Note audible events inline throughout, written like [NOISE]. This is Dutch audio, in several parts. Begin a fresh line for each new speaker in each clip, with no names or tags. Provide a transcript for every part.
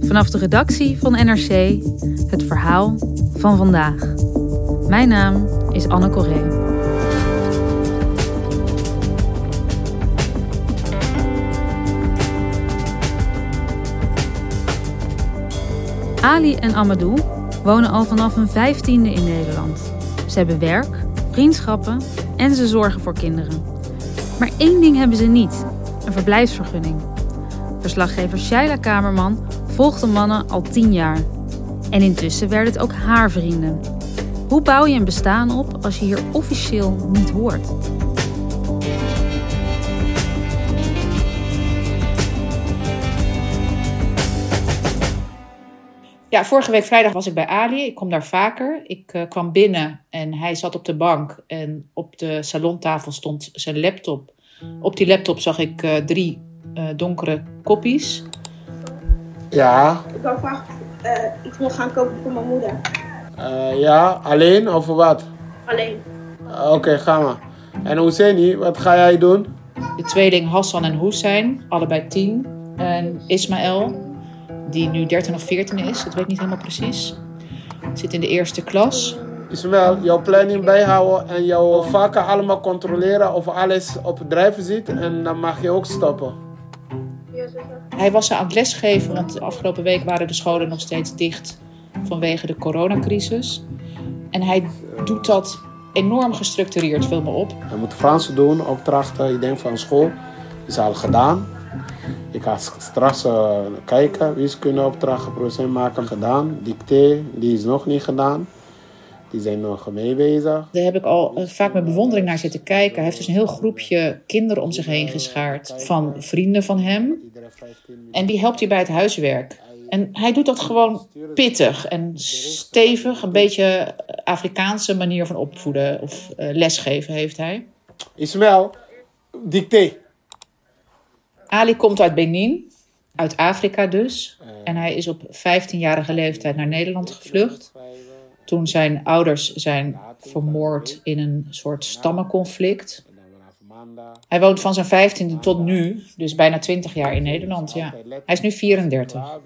Vanaf de redactie van NRC het verhaal van vandaag. Mijn naam is Anne Corré. Ali en Amadou wonen al vanaf hun vijftiende in Nederland. Ze hebben werk, vriendschappen en ze zorgen voor kinderen. Maar één ding hebben ze niet: een verblijfsvergunning. Verslaggever Shaila Kamerman volgt de mannen al tien jaar. En intussen werden het ook haar vrienden. Hoe bouw je een bestaan op als je hier officieel niet hoort?
Ja, vorige week vrijdag was ik bij Ali. Ik kom daar vaker. Ik uh, kwam binnen en hij zat op de bank. En op de salontafel stond zijn laptop. Op die laptop zag ik uh, drie uh, donkere koppies.
Ja.
Ik wou graag uh, iets wil gaan kopen voor mijn moeder.
Uh, ja, alleen of wat?
Alleen.
Oké, okay, ga maar. En Husseini, wat ga jij doen?
De tweeling Hassan en Hussein, allebei tien. En Ismaël, die nu 13 of 14 is, dat weet ik niet helemaal precies. Zit in de eerste klas.
Ismaël, jouw planning bijhouden en jouw vakken allemaal controleren of alles op drijven zit. En dan mag je ook stoppen.
Hij was aan het lesgeven, want de afgelopen week waren de scholen nog steeds dicht vanwege de coronacrisis. En hij doet dat enorm gestructureerd, viel me op.
Hij moet Frans doen, opdrachten, ik denk van school. Is al gedaan. Ik ga straks uh, kijken, wiskunde opdrachten, procent maken, gedaan. Dicté, die is nog niet gedaan. Die zijn nog mee bezig.
Daar heb ik al vaak met bewondering naar zitten kijken. Hij heeft dus een heel groepje kinderen om zich heen geschaard van vrienden van hem. En die helpt hij bij het huiswerk. En hij doet dat gewoon pittig en stevig. Een beetje Afrikaanse manier van opvoeden of uh, lesgeven heeft hij.
Ismaël, dicté.
Ali komt uit Benin, uit Afrika dus. En hij is op 15-jarige leeftijd naar Nederland gevlucht toen zijn ouders zijn vermoord in een soort stammenconflict. Hij woont van zijn vijftiende tot nu, dus bijna 20 jaar in Nederland. Ja. Hij is nu 34.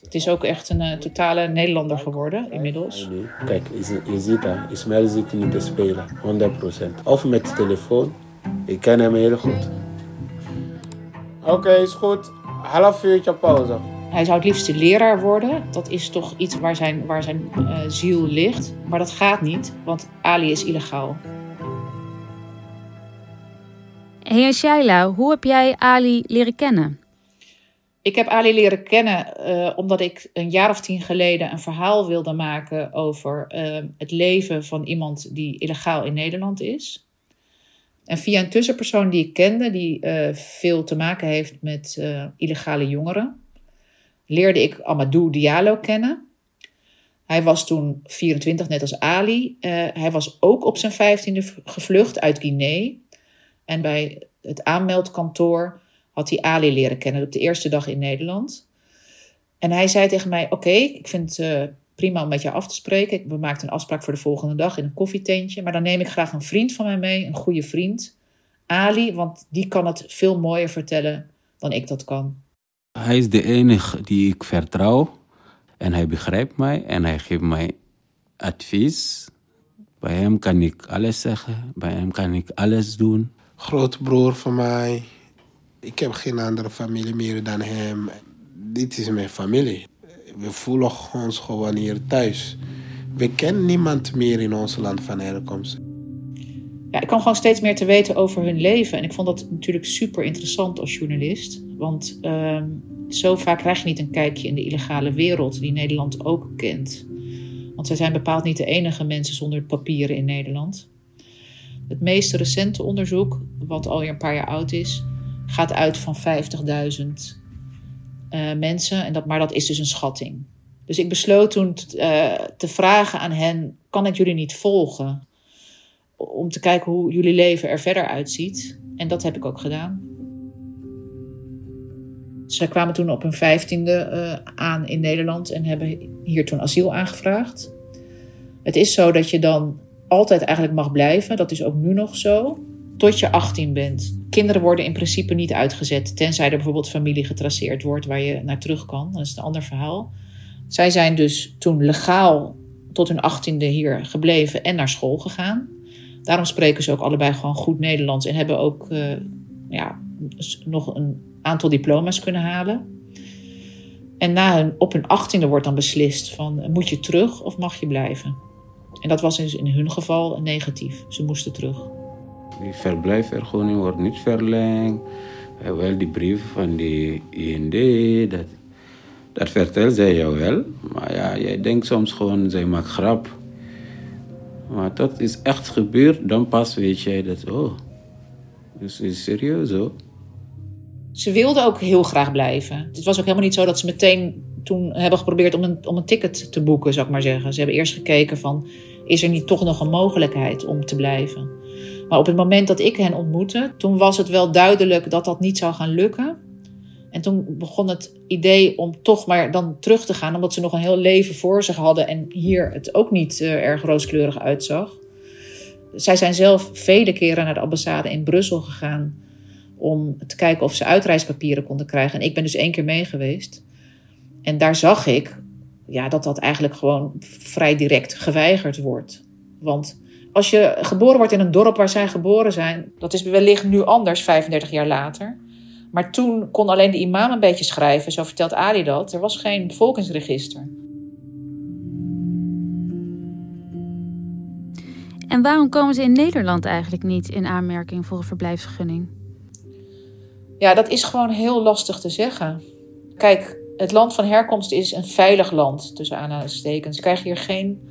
Het is ook echt een uh, totale Nederlander geworden inmiddels.
Kijk, je ziet dat. Ismaël zit niet te spelen, 100%. Of met de telefoon. Ik ken hem heel goed. Oké, okay, is goed. Half uurtje pauze.
Hij zou het liefst leraar worden. Dat is toch iets waar zijn, waar zijn uh, ziel ligt. Maar dat gaat niet, want Ali is illegaal.
Hey Shaila, hoe heb jij Ali leren kennen?
Ik heb Ali leren kennen uh, omdat ik een jaar of tien geleden een verhaal wilde maken over uh, het leven van iemand die illegaal in Nederland is. En via een tussenpersoon die ik kende, die uh, veel te maken heeft met illegale jongeren, leerde ik Amadou Diallo kennen. Hij was toen 24, net als Ali. Uh, hij was ook op zijn vijftiende gevlucht uit Guinea. En bij het aanmeldkantoor had hij Ali leren kennen op de eerste dag in Nederland. En hij zei tegen mij: Oké, ik vind het uh, prima om met jou af te spreken. We maakten een afspraak voor de volgende dag in een koffietentje. Maar dan neem ik graag een vriend van mij mee, een goede vriend. Ali, want die kan het veel mooier vertellen dan ik dat kan.
Hij is de enige die ik vertrouw. En hij begrijpt mij en hij geeft mij advies. Bij hem kan ik alles zeggen, bij hem kan ik alles doen.
Grootbroer van mij. Ik heb geen andere familie meer dan hem. Dit is mijn familie. We voelen ons gewoon hier thuis. We kennen niemand meer in ons land van herkomst.
Ja, ik kwam gewoon steeds meer te weten over hun leven. En ik vond dat natuurlijk super interessant als journalist. Want uh, zo vaak krijg je niet een kijkje in de illegale wereld die Nederland ook kent. Want zij zijn bepaald niet de enige mensen zonder papieren in Nederland. Het meest recente onderzoek, wat alweer een paar jaar oud is, gaat uit van 50.000 eh, mensen, en dat, maar dat is dus een schatting. Dus ik besloot toen uh, te vragen aan hen: kan ik jullie niet volgen? Om te kijken hoe jullie leven er verder uitziet. En dat heb ik ook gedaan. Zij kwamen toen op hun vijftiende uh, aan in Nederland en hebben hier toen asiel aangevraagd. Het is zo dat je dan altijd eigenlijk mag blijven. Dat is ook nu nog zo. Tot je 18 bent. Kinderen worden in principe niet uitgezet. Tenzij er bijvoorbeeld familie getraceerd wordt waar je naar terug kan. Dat is een ander verhaal. Zij zijn dus toen legaal tot hun 18e hier gebleven en naar school gegaan. Daarom spreken ze ook allebei gewoon goed Nederlands en hebben ook uh, ja, nog een aantal diploma's kunnen halen. En na hun, op hun 18e wordt dan beslist van moet je terug of mag je blijven? En dat was dus in hun geval negatief. Ze moesten terug.
Die verblijfvergunning wordt niet verlengd. Wel die brief van die IND, dat, dat vertelt zij jou wel. Maar ja, jij denkt soms gewoon, zij maakt grap. Maar dat is echt gebeurd, dan pas weet jij dat, oh, het is serieus hoor.
Ze wilden ook heel graag blijven. Het was ook helemaal niet zo dat ze meteen toen hebben geprobeerd om een, om een ticket te boeken, zou ik maar zeggen. Ze hebben eerst gekeken van, is er niet toch nog een mogelijkheid om te blijven? Maar op het moment dat ik hen ontmoette, toen was het wel duidelijk dat dat niet zou gaan lukken. En toen begon het idee om toch maar dan terug te gaan, omdat ze nog een heel leven voor zich hadden en hier het ook niet uh, erg rooskleurig uitzag. Zij zijn zelf vele keren naar de ambassade in Brussel gegaan om te kijken of ze uitreispapieren konden krijgen. En ik ben dus één keer mee geweest. En daar zag ik ja, dat dat eigenlijk gewoon vrij direct geweigerd wordt. Want als je geboren wordt in een dorp waar zij geboren zijn, dat is wellicht nu anders, 35 jaar later. Maar toen kon alleen de imam een beetje schrijven, zo vertelt Ali dat. Er was geen bevolkingsregister.
En waarom komen ze in Nederland eigenlijk niet in aanmerking voor een verblijfsvergunning?
Ja, dat is gewoon heel lastig te zeggen. Kijk, het land van herkomst is een veilig land, tussen aanhalingstekens. Ze krijgen hier geen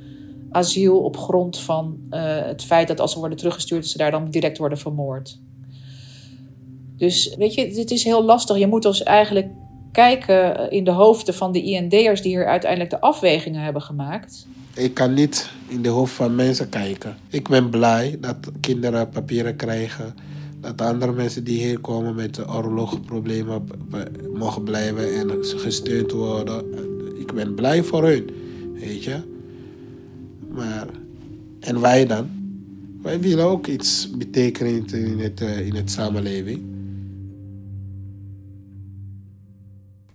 asiel op grond van uh, het feit dat als ze worden teruggestuurd, ze daar dan direct worden vermoord. Dus weet je, het is heel lastig. Je moet dus eigenlijk kijken in de hoofden van de IND'ers die hier uiteindelijk de afwegingen hebben gemaakt.
Ik kan niet in de hoofd van mensen kijken. Ik ben blij dat kinderen papieren krijgen. Dat andere mensen die hier komen met oorlogproblemen mogen blijven en gesteund worden. Ik ben blij voor hun, weet je. Maar, en wij dan? Wij willen ook iets betekenen in het, in het samenleving.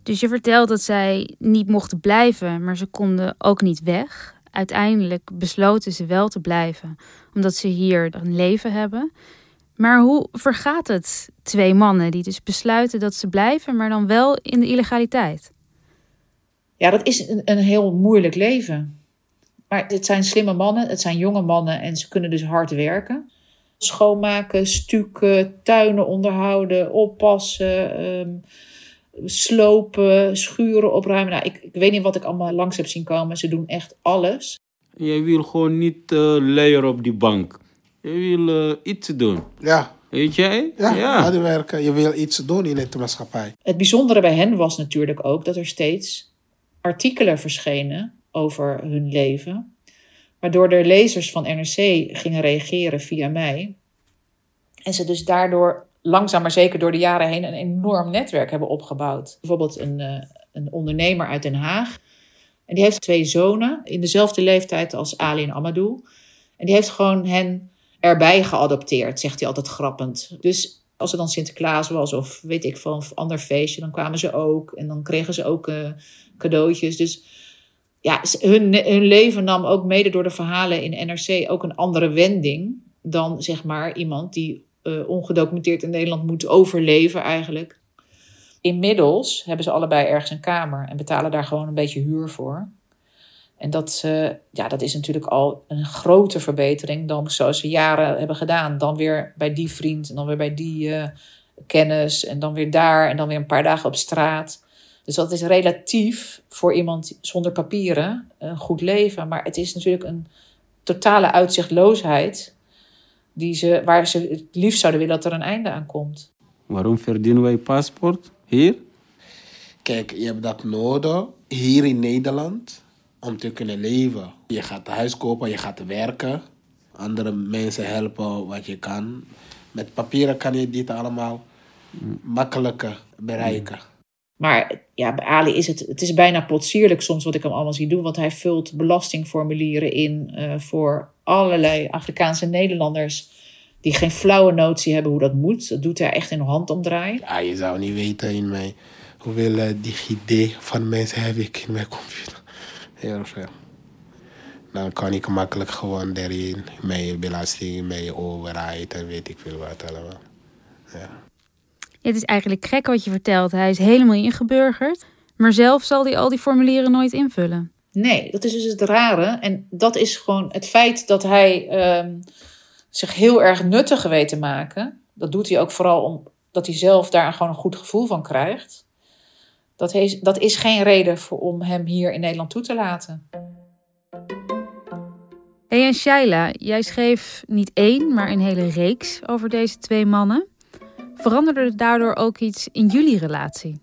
Dus je vertelt dat zij niet mochten blijven, maar ze konden ook niet weg. Uiteindelijk besloten ze wel te blijven, omdat ze hier een leven hebben. Maar hoe vergaat het twee mannen die dus besluiten dat ze blijven, maar dan wel in de illegaliteit?
Ja, dat is een, een heel moeilijk leven. Maar het zijn slimme mannen, het zijn jonge mannen en ze kunnen dus hard werken. Schoonmaken, stukken, tuinen onderhouden, oppassen, um, slopen, schuren opruimen. Nou, ik, ik weet niet wat ik allemaal langs heb zien komen. Ze doen echt alles.
Jij wil gewoon niet uh, leren op die bank. Je wil uh, iets doen.
Ja.
Weet jij?
Ja, ja. werken. Je wil iets doen in de maatschappij.
Het bijzondere bij hen was natuurlijk ook dat er steeds artikelen verschenen over hun leven. Waardoor de lezers van NRC gingen reageren via mij. En ze dus daardoor langzaam maar zeker door de jaren heen een enorm netwerk hebben opgebouwd. Bijvoorbeeld een, uh, een ondernemer uit Den Haag. En die heeft twee zonen in dezelfde leeftijd als Ali en Amadou. En die heeft gewoon hen erbij geadopteerd, zegt hij altijd grappend. Dus als er dan Sinterklaas was of weet ik van een ander feestje, dan kwamen ze ook. En dan kregen ze ook uh, cadeautjes. Dus ja, hun, hun leven nam ook mede door de verhalen in NRC ook een andere wending dan zeg maar iemand die uh, ongedocumenteerd in Nederland moet overleven eigenlijk. Inmiddels hebben ze allebei ergens een kamer en betalen daar gewoon een beetje huur voor. En dat, uh, ja, dat is natuurlijk al een grote verbetering dan zoals ze jaren hebben gedaan. Dan weer bij die vriend en dan weer bij die uh, kennis en dan weer daar en dan weer een paar dagen op straat. Dus dat is relatief voor iemand zonder papieren een goed leven. Maar het is natuurlijk een totale uitzichtloosheid die ze, waar ze het liefst zouden willen dat er een einde aan komt.
Waarom verdienen wij paspoort hier?
Kijk, je hebt dat nodig hier in Nederland om te kunnen leven. Je gaat huis kopen, je gaat werken. Andere mensen helpen wat je kan. Met papieren kan je dit allemaal makkelijker bereiken.
Maar ja, bij Ali is het, het is bijna potsierlijk soms wat ik hem allemaal zie doen. Want hij vult belastingformulieren in eh, voor allerlei Afrikaanse Nederlanders die geen flauwe notie hebben hoe dat moet. Dat doet hij echt in handomdraai.
Ja, je zou niet weten in mijn, hoeveel uh, DigiD van mensen heb ik in mijn computer. Heel veel. Dan kan ik makkelijk gewoon erin, mijn belasting, mijn overheid en weet ik veel wat allemaal. Ja.
Het is eigenlijk gek wat je vertelt. Hij is helemaal ingeburgerd. Maar zelf zal hij al die formulieren nooit invullen.
Nee, dat is dus het rare. En dat is gewoon het feit dat hij ehm, zich heel erg nuttig weet te maken. Dat doet hij ook vooral omdat hij zelf daar gewoon een goed gevoel van krijgt. Dat, is, dat is geen reden voor, om hem hier in Nederland toe te laten.
Hey en Shaila, jij schreef niet één, maar een hele reeks over deze twee mannen. Veranderde er daardoor ook iets in jullie relatie?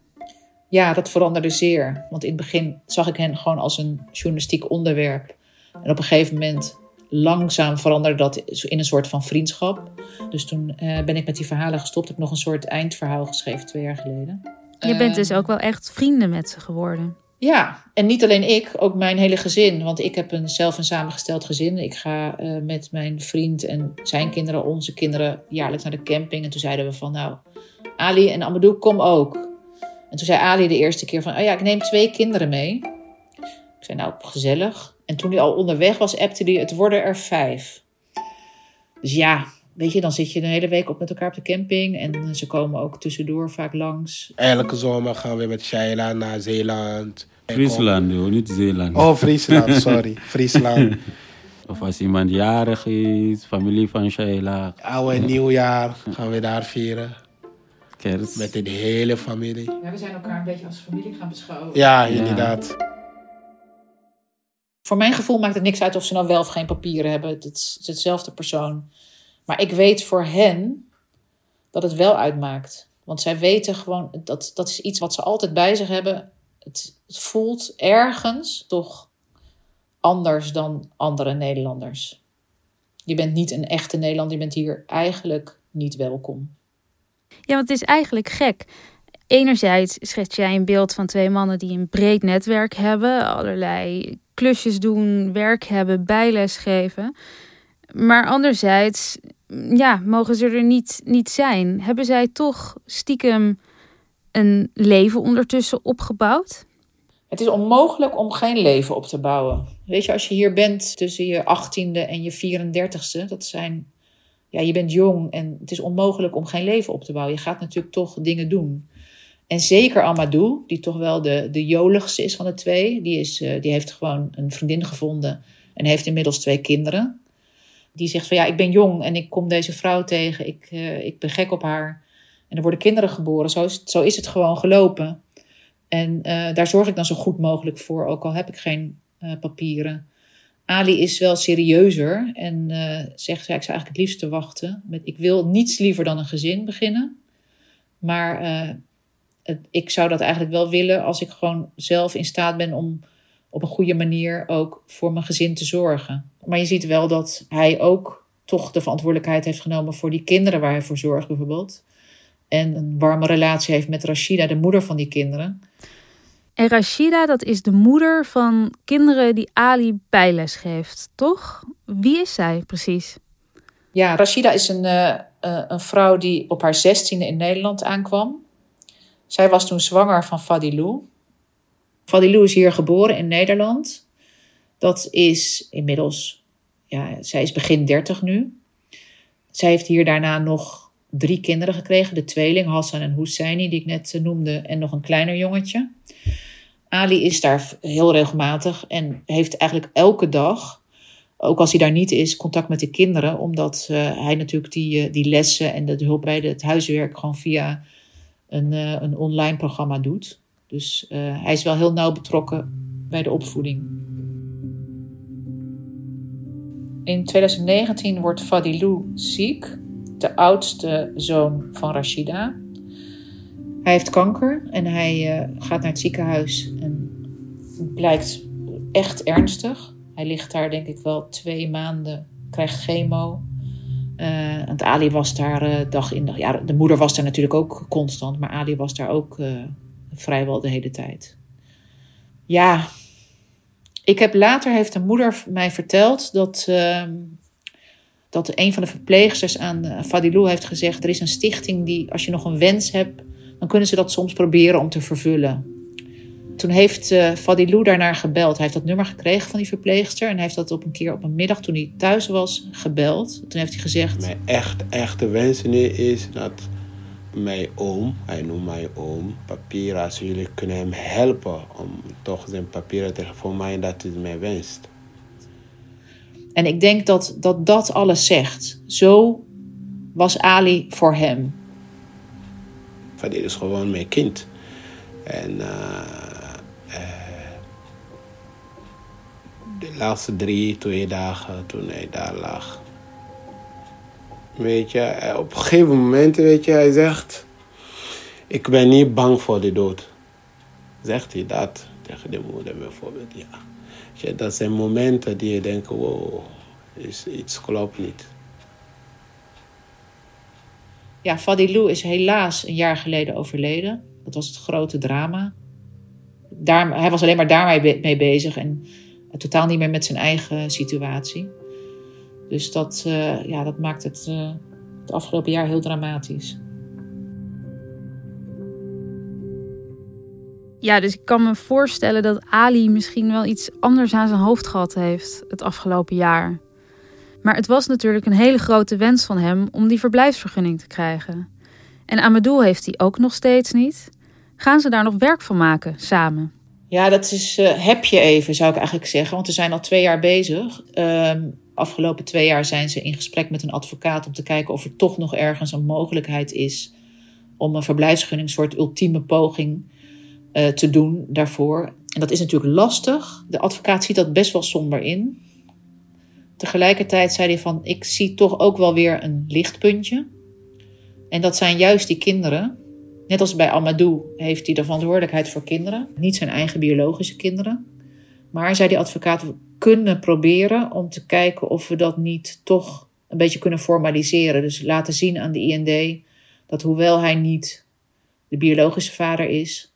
Ja, dat veranderde zeer. Want in het begin zag ik hen gewoon als een journalistiek onderwerp. En op een gegeven moment, langzaam veranderde dat in een soort van vriendschap. Dus toen eh, ben ik met die verhalen gestopt. Heb nog een soort eindverhaal geschreven twee jaar geleden.
Je bent dus ook wel echt vrienden met ze geworden.
Ja, en niet alleen ik, ook mijn hele gezin. Want ik heb een zelf een samengesteld gezin. Ik ga uh, met mijn vriend en zijn kinderen, onze kinderen, jaarlijks naar de camping. En toen zeiden we van, nou, Ali en Amadou, kom ook. En toen zei Ali de eerste keer van, oh ja, ik neem twee kinderen mee. Ik zei, nou, gezellig. En toen hij al onderweg was, appte hij, het worden er vijf. Dus ja, weet je, dan zit je de hele week op met elkaar op de camping. En ze komen ook tussendoor vaak langs.
Elke zomer gaan we met Shaila naar Zeeland.
Friesland, hoor, niet Zeeland.
Oh, Friesland, [LAUGHS] sorry. Friesland. [LAUGHS]
Of als iemand jarig is, familie van Shaila.
Oude en nieuwjaar gaan we daar vieren.
Kerst.
Met de hele familie.
Ja, we zijn elkaar een beetje als familie gaan beschouwen.
Ja, inderdaad.
Voor mijn gevoel maakt het niks uit of ze nou wel of geen papieren hebben. Het is, het is hetzelfde persoon. Maar ik weet voor hen dat het wel uitmaakt. Want zij weten gewoon, dat, dat is iets wat ze altijd bij zich hebben. Het, het voelt ergens toch anders dan andere Nederlanders. Je bent niet een echte Nederlander, je bent hier eigenlijk niet welkom.
Ja, want het is eigenlijk gek. Enerzijds schets jij een beeld van twee mannen die een breed netwerk hebben, allerlei klusjes doen, werk hebben, bijles geven. Maar anderzijds, ja, mogen ze er niet, niet zijn. Hebben zij toch stiekem een leven ondertussen opgebouwd?
Het is onmogelijk om geen leven op te bouwen. Weet je, als je hier bent tussen je 18e en je 34e, dat zijn, ja, je bent jong en het is onmogelijk om geen leven op te bouwen. Je gaat natuurlijk toch dingen doen. En zeker Amadou, die toch wel de, de joligste is van de twee, die, is, uh, die heeft gewoon een vriendin gevonden en heeft inmiddels twee kinderen. Die zegt van ja, ik ben jong en ik kom deze vrouw tegen, ik, uh, ik ben gek op haar. En er worden kinderen geboren, zo is, zo is het gewoon gelopen. En uh, daar zorg ik dan zo goed mogelijk voor, ook al heb ik geen uh, papieren. Ali is wel serieuzer en zegt, ja, ik zou eigenlijk het liefste wachten. Met, ik wil niets liever dan een gezin beginnen. Maar het, ik zou dat eigenlijk wel willen als ik gewoon zelf in staat ben om op een goede manier ook voor mijn gezin te zorgen. Maar je ziet wel dat hij ook toch de verantwoordelijkheid heeft genomen voor die kinderen waar hij voor zorgt bijvoorbeeld. En een warme relatie heeft met Rashida, de moeder van die kinderen.
En Rashida, dat is de moeder van kinderen die Ali bijles geeft, toch? Wie is zij precies?
Ja, Rashida is een, uh, een vrouw die op haar zestiende in Nederland aankwam. Zij was toen zwanger van Fadilou. Fadilou is hier geboren in Nederland. Dat is inmiddels, ja, zij is begin dertig nu. Zij heeft hier daarna nog drie kinderen gekregen. De tweeling, Hassan en Husseini, die ik net noemde. En nog een kleiner jongetje. Ali is daar heel regelmatig en heeft eigenlijk elke dag, ook als hij daar niet is, contact met de kinderen. Omdat uh, hij natuurlijk die, uh, die lessen en de hulp bij het huiswerk gewoon via een, een online programma doet. Dus hij is wel heel nauw betrokken bij de opvoeding. In 2019 wordt Fadilou ziek, de oudste zoon van Rashida. Hij heeft kanker en hij eh, gaat naar het ziekenhuis en blijkt echt ernstig. Hij ligt daar denk ik wel twee maanden, krijgt chemo. Uh, want Ali was daar uh, dag in dag. Ja, de moeder was daar natuurlijk ook constant, maar Ali was daar ook vrijwel de hele tijd. Ja, ik heb later heeft de moeder mij verteld dat, ehm, dat een van de verpleegsters aan Fadilou heeft gezegd: er is een stichting die, als je nog een wens hebt, dan kunnen ze dat soms proberen om te vervullen. Toen heeft uh, Fadilou daarnaar gebeld. Hij heeft dat nummer gekregen van die verpleegster. En hij heeft dat op een keer op een middag toen hij thuis was gebeld. Toen heeft hij gezegd...
Mijn echt, echte wens is dat mijn oom, hij noemt mij oom, papier, als jullie kunnen hem helpen om toch zijn papieren te voor mij, dat is mijn wens.
En ik denk dat dat, dat alles zegt. Zo was Ali voor hem.
Dit is gewoon mijn kind. En uh, de laatste drie, twee dagen toen hij daar lag. Weet je, op een gegeven moment, weet je, hij zegt... Ik ben niet bang voor de dood. Zegt hij dat tegen de moeder bijvoorbeeld, ja. Je, dat zijn momenten die je denkt, wow, is, iets klopt niet.
Ja, Fadilou is helaas een jaar geleden overleden. Dat was het grote drama. Daar, hij was alleen maar daarmee mee bezig en totaal niet meer met zijn eigen situatie. Dus dat, uh, ja, dat maakt het, uh, het afgelopen jaar heel dramatisch.
Ja, dus ik kan me voorstellen dat Ali misschien wel iets anders aan zijn hoofd gehad heeft het afgelopen jaar. Maar het was natuurlijk een hele grote wens van hem om die verblijfsvergunning te krijgen. En Amadou heeft die ook nog steeds niet. Gaan ze daar nog werk van maken samen?
Ja, dat is uh, heb je even, zou ik eigenlijk zeggen. Want we zijn al twee jaar bezig. Uh, afgelopen twee jaar zijn ze in gesprek met een advocaat om te kijken of er toch nog ergens een mogelijkheid is om een verblijfsvergunning, een soort ultieme poging uh, te doen daarvoor. En dat is natuurlijk lastig. De advocaat ziet dat best wel somber in. Tegelijkertijd zei hij van, ik zie toch ook wel weer een lichtpuntje. En dat zijn juist die kinderen. Net als bij Amadou heeft hij de verantwoordelijkheid voor kinderen. Niet zijn eigen biologische kinderen. Maar, zei die advocaat, kunnen proberen om te kijken of we dat niet toch een beetje kunnen formaliseren. Dus laten zien aan de IND dat hoewel hij niet de biologische vader is,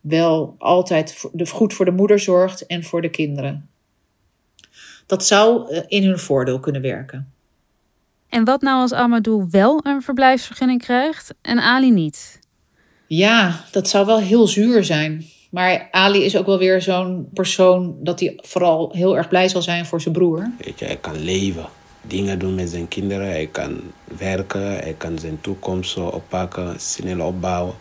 wel altijd goed voor de moeder zorgt en voor de kinderen. Dat zou in hun voordeel kunnen werken.
En wat nou als Amadou wel een verblijfsvergunning krijgt en Ali niet?
Ja, dat zou wel heel zuur zijn. Maar Ali is ook wel weer zo'n persoon dat hij vooral heel erg blij zal zijn voor zijn broer.
Weet je, hij kan leven, dingen doen met zijn kinderen, hij kan werken, hij kan zijn toekomst oppakken, snel opbouwen.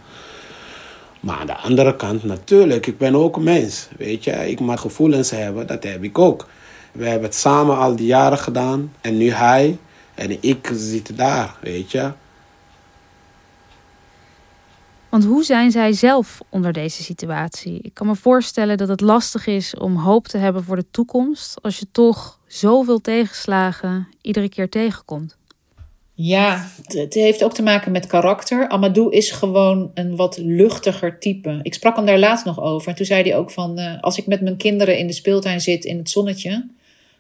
Maar aan de andere kant, natuurlijk, ik ben ook een mens. Weet je, ik mag gevoelens hebben, dat heb ik ook. We hebben het samen al die jaren gedaan en nu hij en ik zit daar, weet je.
Want hoe zijn zij zelf onder deze situatie? Ik kan me voorstellen dat het lastig is om hoop te hebben voor de toekomst als je toch zoveel tegenslagen iedere keer tegenkomt.
Ja, het heeft ook te maken met karakter. Amadou is gewoon een wat luchtiger type. Ik sprak hem daar laatst nog over. En toen zei hij ook van, uh, als ik met mijn kinderen in de speeltuin zit in het zonnetje,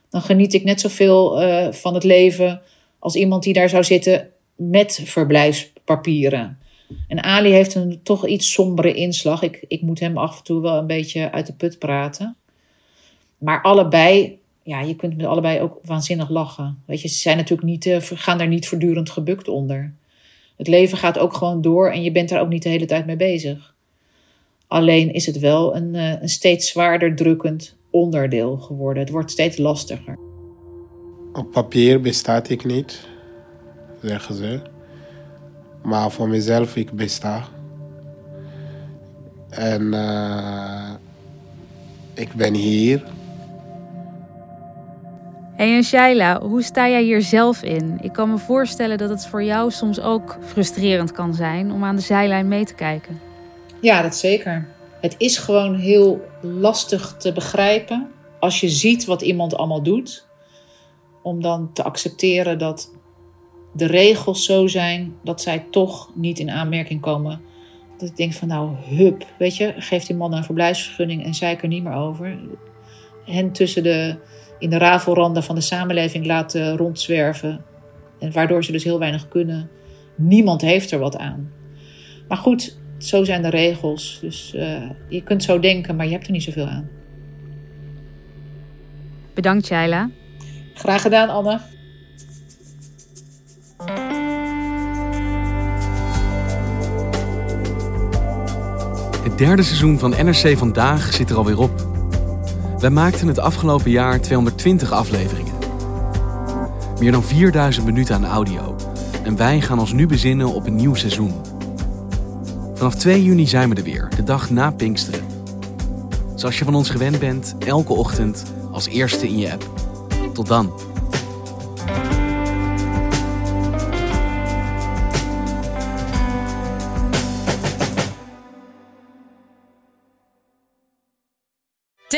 dan geniet ik net zoveel uh, van het leven als iemand die daar zou zitten met verblijfspapieren. En Ali heeft een toch iets sombere inslag. Ik, ik moet hem af en toe wel een beetje uit de put praten. Maar allebei, ja, je kunt met allebei ook waanzinnig lachen. Weet je, ze zijn natuurlijk niet, uh, gaan daar niet voortdurend gebukt onder. Het leven gaat ook gewoon door en je bent daar ook niet de hele tijd mee bezig. Alleen is het wel een, uh, een steeds zwaarder drukkend onderdeel geworden. Het wordt steeds lastiger.
Op papier bestaat ik niet, zeggen ze. Maar voor mezelf, ik besta. En uh, ik ben hier.
Hey en Shaila, hoe sta jij hier zelf in? Ik kan me voorstellen dat het voor jou soms ook frustrerend kan zijn om aan de zijlijn mee te kijken.
Ja, dat zeker. Het is gewoon heel lastig te begrijpen als je ziet wat iemand allemaal doet. Om dan te accepteren dat de regels zo zijn dat zij toch niet in aanmerking komen Dat ik denk van nou, hup, weet je, geef die man een verblijfsvergunning en zeik er niet meer over. Hen tussen de, in de rafelranden van de samenleving laten rondzwerven. En waardoor ze dus heel weinig kunnen. Niemand heeft er wat aan. Maar goed, zo zijn de regels. Dus uh, je kunt zo denken, maar je hebt er niet zoveel aan.
Bedankt, Shaila.
Graag gedaan, Anne.
Derde seizoen van NRC Vandaag zit er alweer op. Wij maakten het afgelopen jaar 220 afleveringen. Meer dan 4000 minuten aan audio. En wij gaan ons nu bezinnen op een nieuw seizoen. Vanaf 2 juni zijn we er weer, de dag na Pinksteren. Zoals je van ons gewend bent, elke ochtend als eerste in je app. Tot dan.